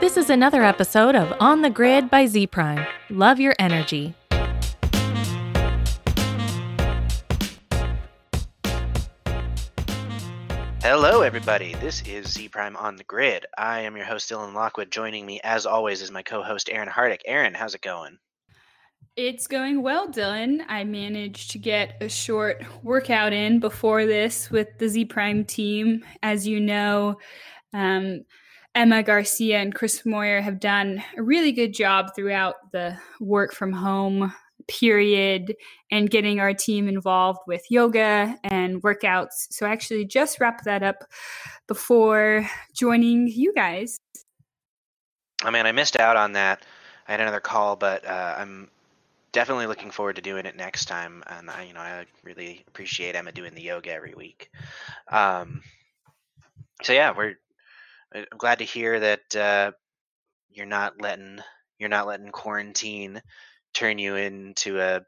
This is another episode of On the Grid by Z Prime. Love your energy. Hello, everybody. This is Z Prime on the Grid. I am your host, Dylan Lockwood. Joining me, as always, is my co host, Aaron Hardick. Aaron, how's it going? It's going well, Dylan. I managed to get a short workout in before this with the Z Prime team. As you know, um, Emma Garcia and Chris Moyer have done a really good job throughout the work from home period and getting our team involved with yoga and workouts. So I actually just wrapped that up before joining you guys. Oh mean, I missed out on that. I had another call, but uh, I'm definitely looking forward to doing it next time. And I, you know, I really appreciate Emma doing the yoga every week. Um, so yeah, we're I'm glad to hear that uh, you're not letting you're not letting quarantine turn you into a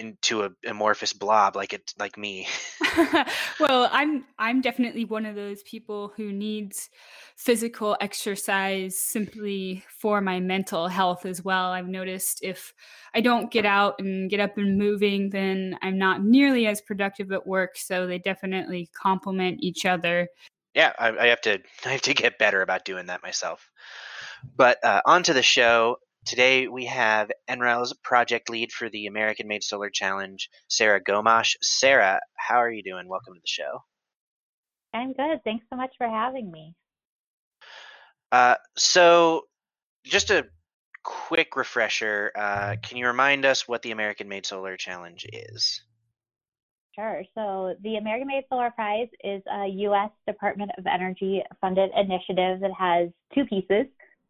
into a amorphous blob like it like me. well, I'm I'm definitely one of those people who needs physical exercise simply for my mental health as well. I've noticed if I don't get out and get up and moving, then I'm not nearly as productive at work. So they definitely complement each other. Yeah, I, I have to I have to get better about doing that myself. But uh, on to the show. Today we have NREL's project lead for the American Made Solar Challenge, Sarah Gomach. Sarah, how are you doing? Welcome to the show. I'm good. Thanks so much for having me. Uh, so, just a quick refresher. Uh, can you remind us what the American Made Solar Challenge is? Sure. So, the American Made Solar Prize is a U.S. Department of Energy funded initiative that has two pieces.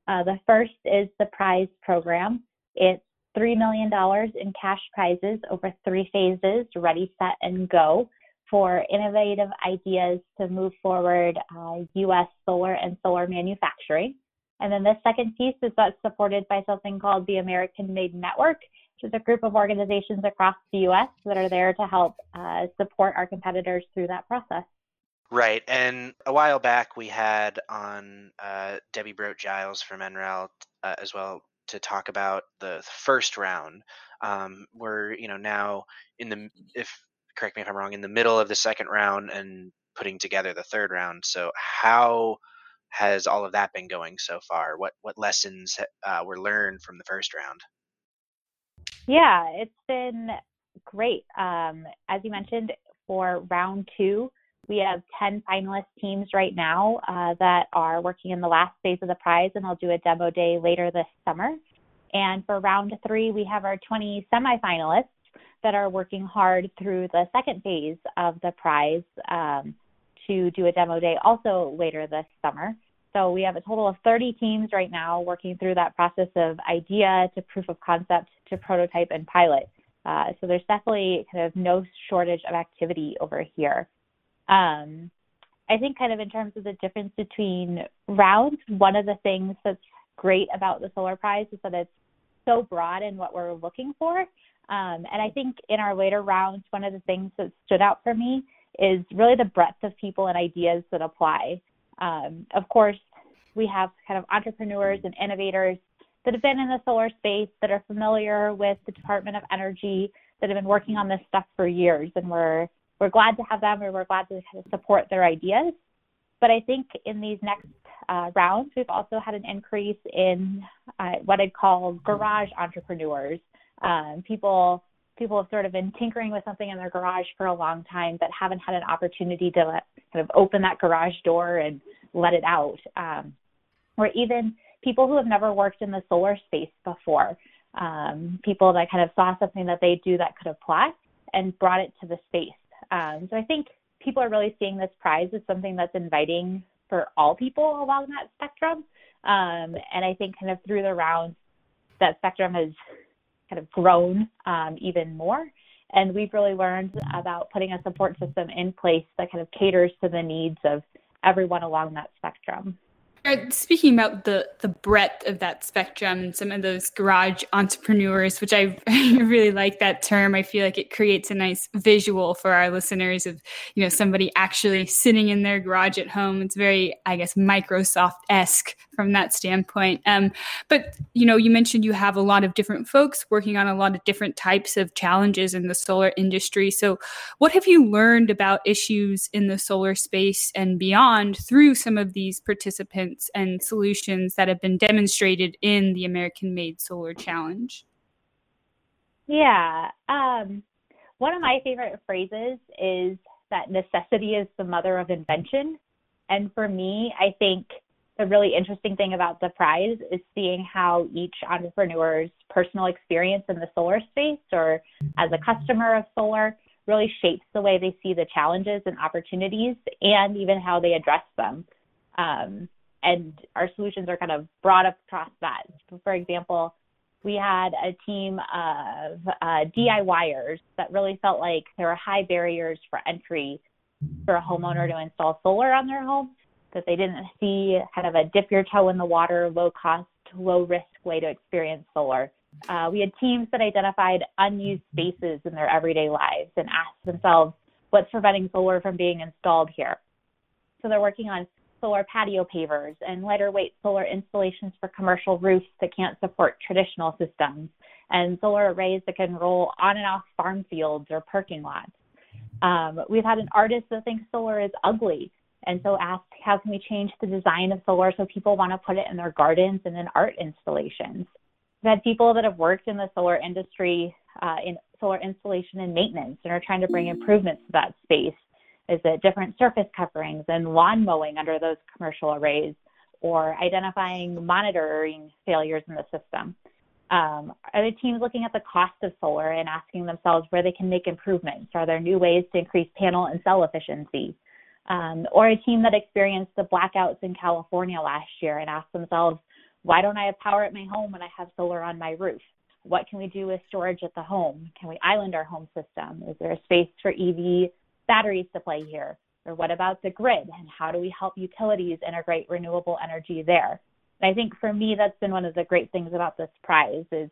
Uh, the first is the prize program. It's $3 million in cash prizes over three phases ready, set, and go for innovative ideas to move forward uh, U.S. solar and solar manufacturing. And then the second piece is that's supported by something called the American Made Network, is a group of organizations across the U.S. that are there to help uh, support our competitors through that process. Right. And a while back, we had on uh, Debbie Brodt-Giles from NREL uh, as well to talk about the first round. Um, we're, you know, now in the, if, correct me if I'm wrong, in the middle of the second round and putting together the third round. So, how has all of that been going so far? What, what lessons uh, were learned from the first round? Yeah, it's been great. Um, as you mentioned, for round two, we have 10 finalist teams right now uh, that are working in the last phase of the prize, and I'll do a demo day later this summer. And for round three, we have our 20 semifinalists that are working hard through the second phase of the prize um, to do a demo day also later this summer. So we have a total of 30 teams right now working through that process of idea to proof of concept to prototype and pilot. Uh, so there's definitely kind of no shortage of activity over here. Um, I think, kind of in terms of the difference between rounds, one of the things that's great about the Solar Prize is that it's so broad in what we're looking for. Um, and I think in our later rounds, one of the things that stood out for me is really the breadth of people and ideas that apply. Um, of course, we have kind of entrepreneurs and innovators that have been in the solar space that are familiar with the Department of Energy that have been working on this stuff for years, and we're we're glad to have them or we're glad to kind of support their ideas. But I think in these next uh, rounds, we've also had an increase in uh, what I'd call garage entrepreneurs. Um, people people have sort of been tinkering with something in their garage for a long time, but haven't had an opportunity to let, kind of open that garage door and let it out. Um, or even people who have never worked in the solar space before, um, people that kind of saw something that they do that could apply and brought it to the space. Um, so I think people are really seeing this prize as something that's inviting for all people along that spectrum. Um, and I think kind of through the rounds, that spectrum has kind of grown um, even more. And we've really learned about putting a support system in place that kind of caters to the needs of everyone along that spectrum. Speaking about the the breadth of that spectrum and some of those garage entrepreneurs, which I, really like that term. I feel like it creates a nice visual for our listeners of you know somebody actually sitting in their garage at home. It's very, I guess, Microsoft esque from that standpoint. Um, but you know, you mentioned you have a lot of different folks working on a lot of different types of challenges in the solar industry. So, what have you learned about issues in the solar space and beyond through some of these participants? And solutions that have been demonstrated in the American Made Solar Challenge? Yeah. Um, one of my favorite phrases is that necessity is the mother of invention. And for me, I think the really interesting thing about the prize is seeing how each entrepreneur's personal experience in the solar space or as a customer of solar really shapes the way they see the challenges and opportunities and even how they address them. Um, and our solutions are kind of broad across that. For example, we had a team of uh, DIYers that really felt like there were high barriers for entry for a homeowner to install solar on their home, that they didn't see kind of a dip your toe in the water, low cost, low risk way to experience solar. Uh, we had teams that identified unused spaces in their everyday lives and asked themselves, what's preventing solar from being installed here? So they're working on solar patio pavers and lighter weight solar installations for commercial roofs that can't support traditional systems, and solar arrays that can roll on and off farm fields or parking lots. Um, we've had an artist that thinks solar is ugly and so asked how can we change the design of solar so people want to put it in their gardens and in art installations. We've had people that have worked in the solar industry uh, in solar installation and maintenance and are trying to bring improvements to that space is it different surface coverings and lawn mowing under those commercial arrays or identifying monitoring failures in the system? Um, are the teams looking at the cost of solar and asking themselves where they can make improvements? Are there new ways to increase panel and cell efficiency? Um, or a team that experienced the blackouts in California last year and asked themselves, why don't I have power at my home when I have solar on my roof? What can we do with storage at the home? Can we island our home system? Is there a space for EV batteries to play here? Or what about the grid and how do we help utilities integrate renewable energy there? And I think for me, that's been one of the great things about this prize is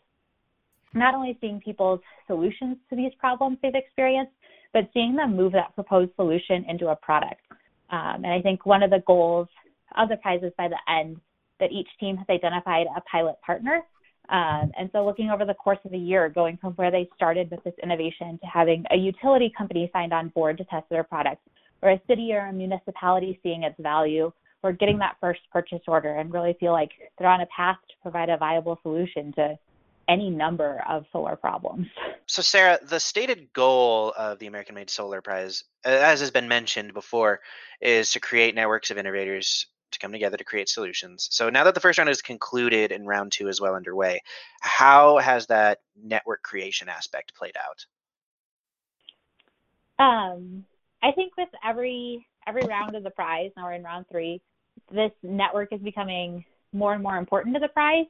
not only seeing people's solutions to these problems they've experienced, but seeing them move that proposed solution into a product. Um, and I think one of the goals of the prize is by the end that each team has identified a pilot partner um, and so, looking over the course of a year, going from where they started with this innovation to having a utility company signed on board to test their product, or a city or a municipality seeing its value, or getting that first purchase order and really feel like they're on a path to provide a viable solution to any number of solar problems. So, Sarah, the stated goal of the American Made Solar Prize, as has been mentioned before, is to create networks of innovators to come together to create solutions. So now that the first round is concluded and round two is well underway, how has that network creation aspect played out? Um, I think with every every round of the prize, now we're in round three, this network is becoming more and more important to the prize,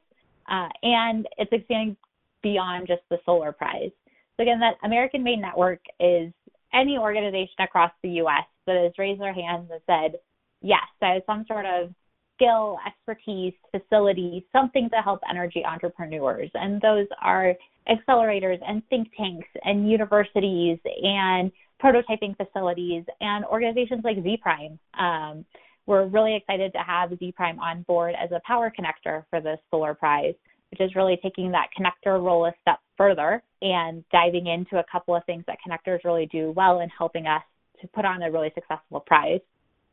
uh, and it's expanding beyond just the solar prize. So again, that American Made Network is any organization across the U.S. that has raised their hands and said, yes, so some sort of skill, expertise, facility, something to help energy entrepreneurs. And those are accelerators and think tanks and universities and prototyping facilities and organizations like ZPrime. Um, we're really excited to have ZPrime on board as a power connector for the Solar Prize, which is really taking that connector role a step further and diving into a couple of things that connectors really do well in helping us to put on a really successful prize.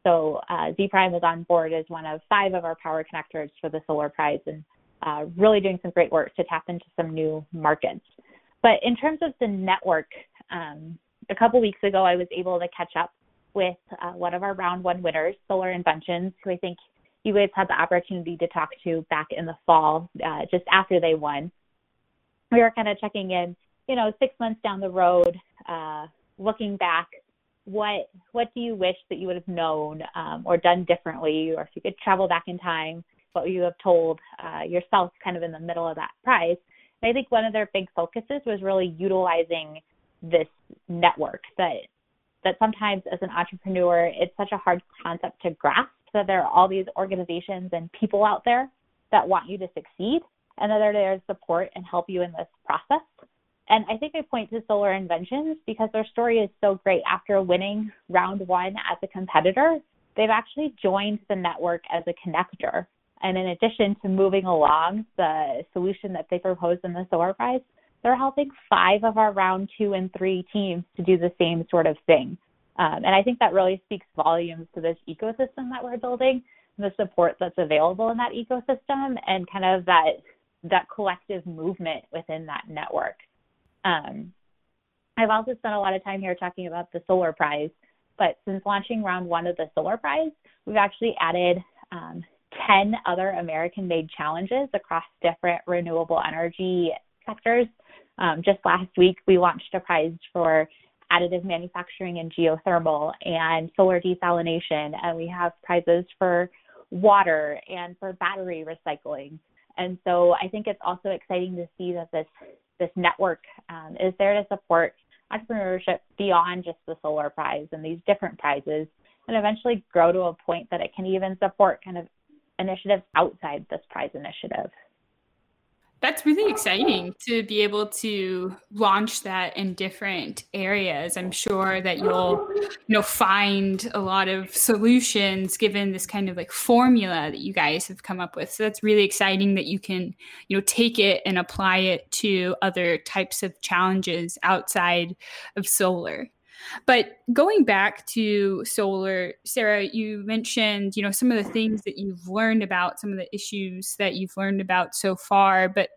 So uh, ZPrime is on board as one of five of our power connectors for the Solar Prize and uh, really doing some great work to tap into some new markets. But in terms of the network, um, a couple weeks ago I was able to catch up with uh, one of our round one winners, Solar Inventions, who I think you guys had the opportunity to talk to back in the fall, uh, just after they won. We were kind of checking in, you know, six months down the road, uh, looking back what what do you wish that you would have known um, or done differently, or if you could travel back in time, what would you have told uh, yourself, kind of in the middle of that prize? And I think one of their big focuses was really utilizing this network that that sometimes as an entrepreneur it's such a hard concept to grasp that there are all these organizations and people out there that want you to succeed and that are there to support and help you in this process. And I think I point to Solar Inventions because their story is so great. After winning round one as a competitor, they've actually joined the network as a connector. And in addition to moving along the solution that they proposed in the Solar Prize, they're helping five of our round two and three teams to do the same sort of thing. Um, and I think that really speaks volumes to this ecosystem that we're building, the support that's available in that ecosystem, and kind of that that collective movement within that network. Um, I've also spent a lot of time here talking about the Solar Prize, but since launching round one of the Solar Prize, we've actually added um, 10 other American made challenges across different renewable energy sectors. Um, just last week, we launched a prize for additive manufacturing and geothermal and solar desalination, and we have prizes for water and for battery recycling. And so I think it's also exciting to see that this this network um, is there to support entrepreneurship beyond just the solar prize and these different prizes, and eventually grow to a point that it can even support kind of initiatives outside this prize initiative. That's really exciting to be able to launch that in different areas. I'm sure that you'll, you know, find a lot of solutions given this kind of like formula that you guys have come up with. So that's really exciting that you can, you know, take it and apply it to other types of challenges outside of solar. But going back to solar, Sarah, you mentioned, you know, some of the things that you've learned about, some of the issues that you've learned about so far. But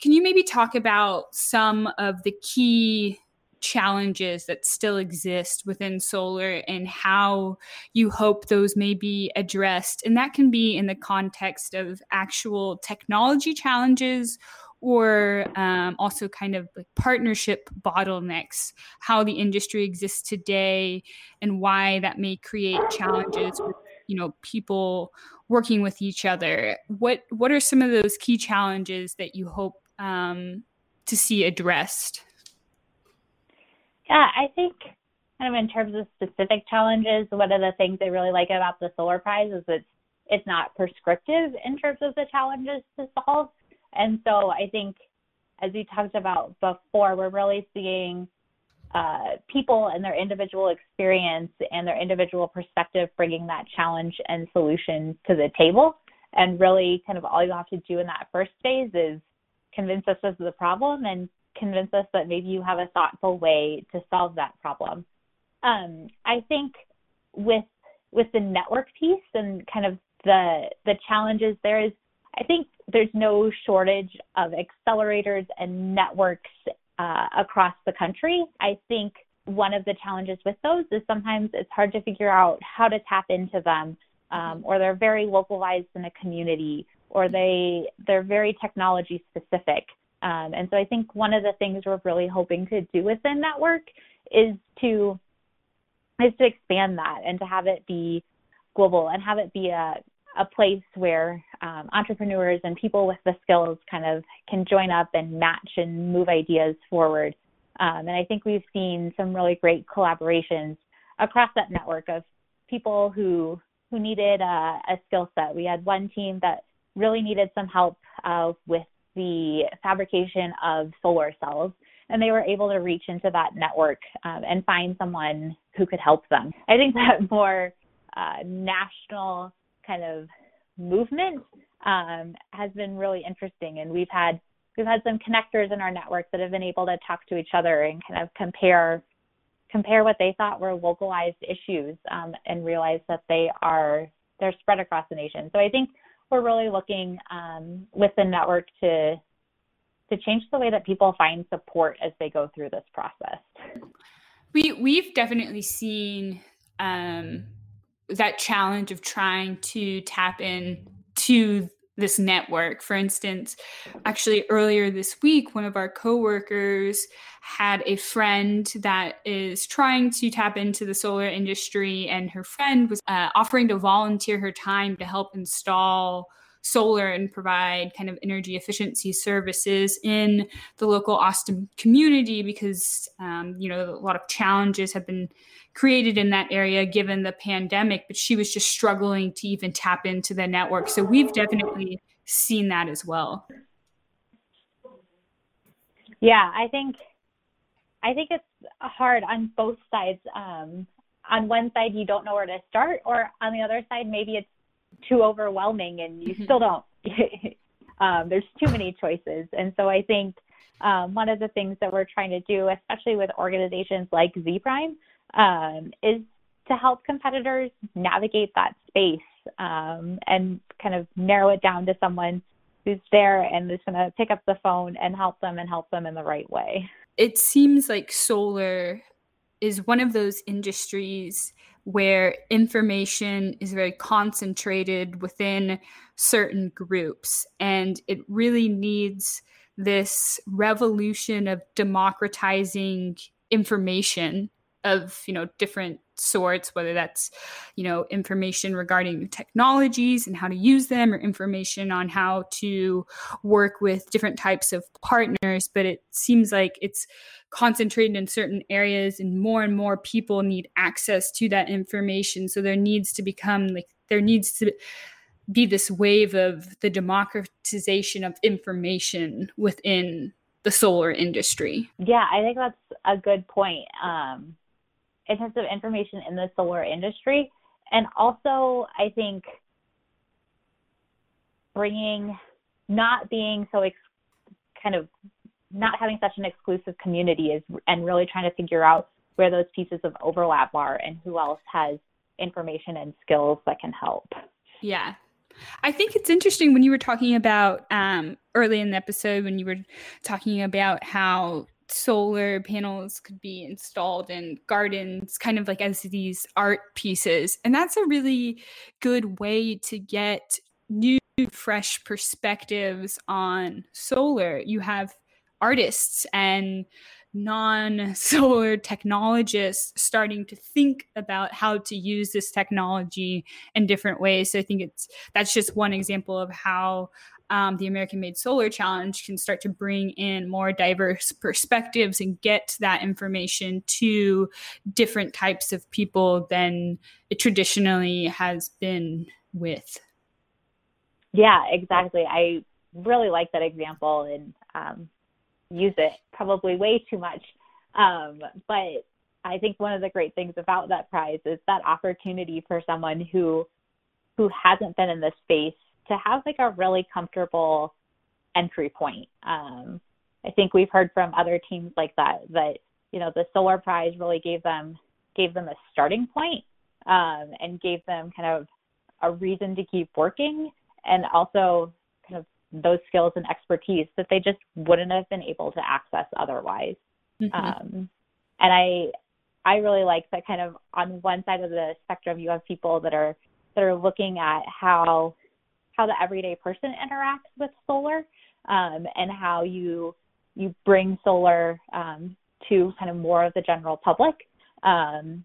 can you maybe talk about some of the key challenges that still exist within solar and how you hope those may be addressed? And that can be in the context of actual technology challenges or um, also kind of like partnership bottlenecks, how the industry exists today, and why that may create challenges with you know people working with each other. What what are some of those key challenges that you hope um, to see addressed? Yeah, I think kind of in terms of specific challenges, one of the things I really like about the Solar Prize is it's it's not prescriptive in terms of the challenges to solve. And so I think, as we talked about before, we're really seeing uh, people and their individual experience and their individual perspective bringing that challenge and solution to the table. And really, kind of all you have to do in that first phase is convince us of the problem and convince us that maybe you have a thoughtful way to solve that problem. Um, I think with with the network piece and kind of the the challenges there is I think there's no shortage of accelerators and networks uh, across the country. I think one of the challenges with those is sometimes it's hard to figure out how to tap into them, um, or they're very localized in a community, or they they're very technology specific. Um, and so I think one of the things we're really hoping to do within network is to is to expand that and to have it be global and have it be a a place where um, entrepreneurs and people with the skills kind of can join up and match and move ideas forward. Um, and I think we've seen some really great collaborations across that network of people who who needed a, a skill set. We had one team that really needed some help uh, with the fabrication of solar cells, and they were able to reach into that network um, and find someone who could help them. I think that more uh, national kind of movement um, has been really interesting. And we've had we've had some connectors in our network that have been able to talk to each other and kind of compare compare what they thought were localized issues um, and realize that they are they're spread across the nation. So I think we're really looking um, with the network to to change the way that people find support as they go through this process. We we've definitely seen um, that challenge of trying to tap in to this network. For instance, actually earlier this week, one of our coworkers had a friend that is trying to tap into the solar industry, and her friend was uh, offering to volunteer her time to help install solar and provide kind of energy efficiency services in the local Austin community because, um, you know, a lot of challenges have been created in that area given the pandemic, but she was just struggling to even tap into the network. So we've definitely seen that as well. Yeah, I think I think it's hard on both sides. Um, on one side, you don't know where to start, or on the other side, maybe it's too overwhelming and you mm-hmm. still don't. um, there's too many choices, and so I think um, one of the things that we're trying to do, especially with organizations like Z Prime, um, is to help competitors navigate that space um, and kind of narrow it down to someone who's there and is going to pick up the phone and help them and help them in the right way. It seems like solar is one of those industries where information is very concentrated within certain groups. And it really needs this revolution of democratizing information of you know different sorts whether that's you know information regarding new technologies and how to use them or information on how to work with different types of partners. But it seems like it's concentrated in certain areas and more and more people need access to that information. So there needs to become like there needs to be this wave of the democratization of information within the solar industry. Yeah i think that's a good point um in terms of information in the solar industry. And also i think bringing not being so ex- kind of not having such an exclusive community is and really trying to figure out where those pieces of overlap are and who else has information and skills that can help. Yeah. I think it's interesting when you were talking about um, early in the episode when you were talking about how solar panels could be installed in gardens, kind of like as these art pieces. And that's a really good way to get new, fresh perspectives on solar. You have artists and non solar technologists starting to think about how to use this technology in different ways. So I think it's that's just one example of how um, the American Made Solar Challenge can start to bring in more diverse perspectives and get that information to different types of people than it traditionally has been with. Yeah, exactly. I really like that example, and um, use it probably way too much. Um, but I think one of the great things about that prize is that opportunity for someone who who hasn't been in this space to have like a really comfortable entry point. Um, I think we've heard from other teams like that that you know the solar prize really gave them gave them a starting point, um, and gave them kind of a reason to keep working and also those skills and expertise that they just wouldn't have been able to access otherwise. Mm-hmm. Um, and I I really like that kind of on one side of the spectrum you have people that are that are looking at how how the everyday person interacts with solar um, and how you you bring solar um, to kind of more of the general public. Um,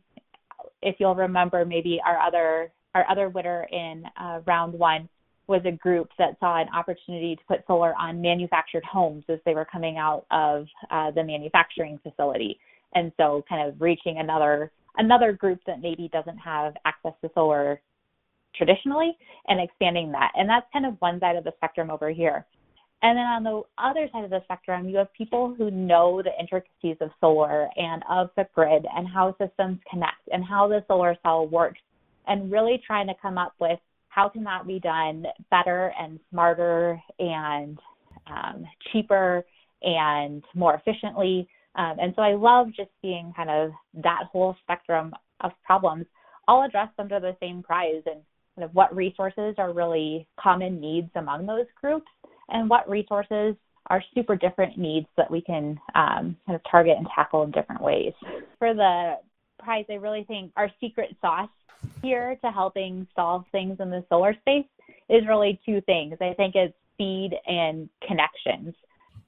if you'll remember, maybe our other our other winner in uh, round one was a group that saw an opportunity to put solar on manufactured homes as they were coming out of uh, the manufacturing facility, and so kind of reaching another another group that maybe doesn't have access to solar traditionally and expanding that. And that's kind of one side of the spectrum over here. And then on the other side of the spectrum, you have people who know the intricacies of solar and of the grid and how systems connect and how the solar cell works, and really trying to come up with how can that be done better and smarter and um, cheaper and more efficiently. Um, and so I love just seeing kind of that whole spectrum of problems all addressed under the same prize and kind of what resources are really common needs among those groups and what resources are super different needs that we can um, kind of target and tackle in different ways. For the prize, I really think our secret sauce here to helping solve things in the solar space is really two things. I think it's speed and connections.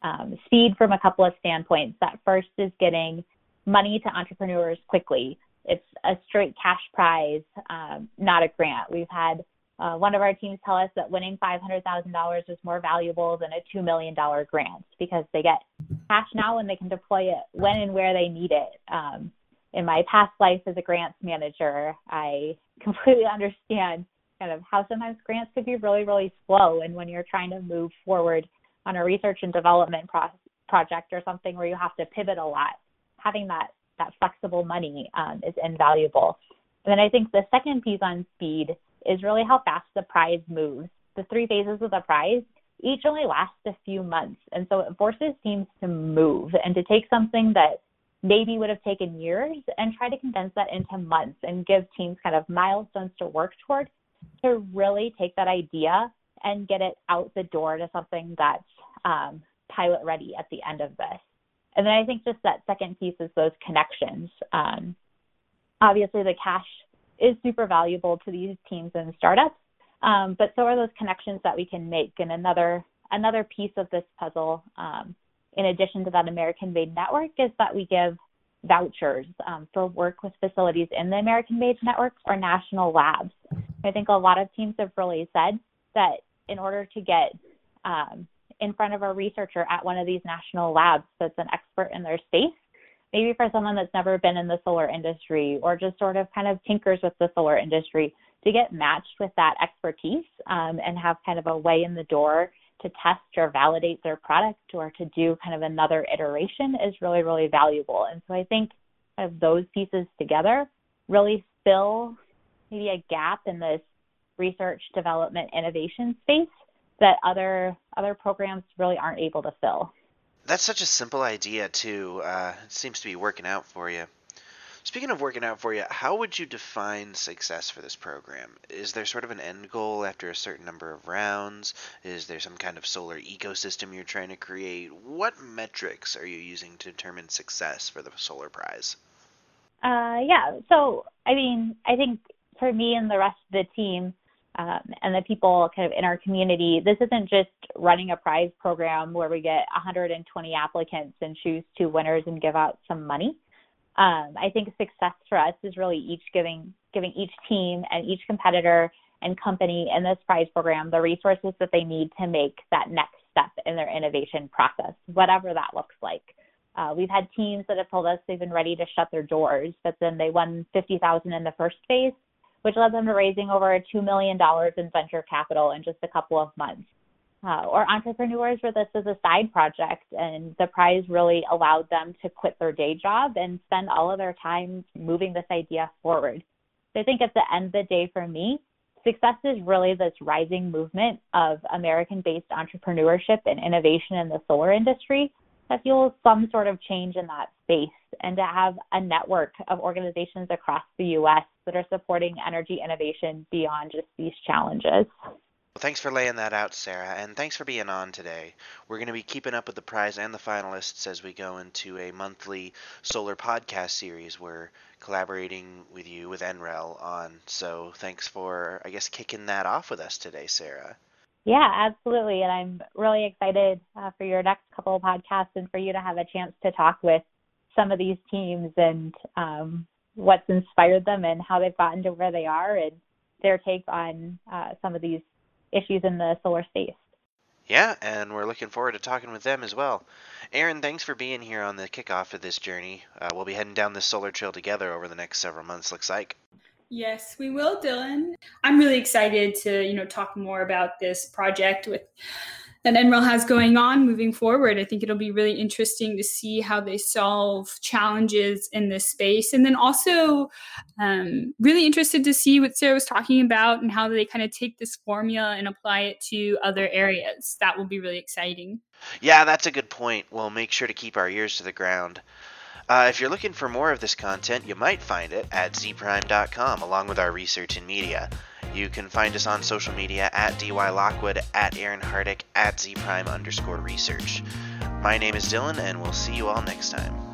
Um, speed from a couple of standpoints. That first is getting money to entrepreneurs quickly. It's a straight cash prize, um, not a grant. We've had uh, one of our teams tell us that winning $500,000 is more valuable than a $2 million grant because they get cash now and they can deploy it when and where they need it. Um, in my past life as a grants manager, I completely understand kind of how sometimes grants could be really, really slow. And when you're trying to move forward on a research and development pro- project or something where you have to pivot a lot, having that, that flexible money um, is invaluable. And then I think the second piece on speed is really how fast the prize moves. The three phases of the prize each only last a few months. And so it forces teams to move and to take something that maybe would have taken years and try to condense that into months and give teams kind of milestones to work toward to really take that idea and get it out the door to something that's um, pilot ready at the end of this. And then I think just that second piece is those connections. Um, obviously, the cash is super valuable to these teams and startups, um, but so are those connections that we can make. And another another piece of this puzzle, um, in addition to that American Made network, is that we give vouchers um, for work with facilities in the American Made network or national labs. I think a lot of teams have really said that in order to get um, in front of a researcher at one of these national labs that's an expert in their space, maybe for someone that's never been in the solar industry or just sort of kind of tinkers with the solar industry to get matched with that expertise um, and have kind of a way in the door to test or validate their product or to do kind of another iteration is really, really valuable. And so I think kind of those pieces together really fill maybe a gap in this research, development, innovation space that other other programs really aren't able to fill. That's such a simple idea too. Uh, it seems to be working out for you. Speaking of working out for you, how would you define success for this program? Is there sort of an end goal after a certain number of rounds? Is there some kind of solar ecosystem you're trying to create? What metrics are you using to determine success for the solar prize? Uh, yeah, so I mean, I think for me and the rest of the team um, and the people kind of in our community, this isn't just running a prize program where we get 120 applicants and choose two winners and give out some money um, I think success for us is really each giving giving each team and each competitor and company in this prize program the resources that they need to make that next step in their innovation process, whatever that looks like. Uh, we've had teams that have told us they've been ready to shut their doors, but then they won 50,000 in the first phase, which led them to raising over $2 million in venture capital in just a couple of months uh, or entrepreneurs where this is a side project and the prize really allowed them to quit their day job and spend all of their time moving this idea forward. So I think at the end of the day for me, success is really this rising movement of American based entrepreneurship and innovation in the solar industry that fuels some sort of change in that space and to have a network of organizations across the US that are supporting energy innovation beyond just these challenges. Thanks for laying that out, Sarah, and thanks for being on today. We're going to be keeping up with the prize and the finalists as we go into a monthly solar podcast series we're collaborating with you with NREL on. So thanks for, I guess, kicking that off with us today, Sarah. Yeah, absolutely. And I'm really excited uh, for your next couple of podcasts and for you to have a chance to talk with some of these teams and um, what's inspired them and how they've gotten to where they are and their take on uh, some of these issues in the solar space. Yeah, and we're looking forward to talking with them as well. Aaron, thanks for being here on the kickoff of this journey. Uh, we'll be heading down this solar trail together over the next several months, looks like. Yes, we will, Dylan. I'm really excited to, you know, talk more about this project with that NREL has going on moving forward. I think it'll be really interesting to see how they solve challenges in this space. And then also, um, really interested to see what Sarah was talking about and how they kind of take this formula and apply it to other areas. That will be really exciting. Yeah, that's a good point. We'll make sure to keep our ears to the ground. Uh, if you're looking for more of this content, you might find it at zprime.com along with our research and media. You can find us on social media at DY Lockwood, at Aaron Hardick, at Zprime underscore research. My name is Dylan, and we'll see you all next time.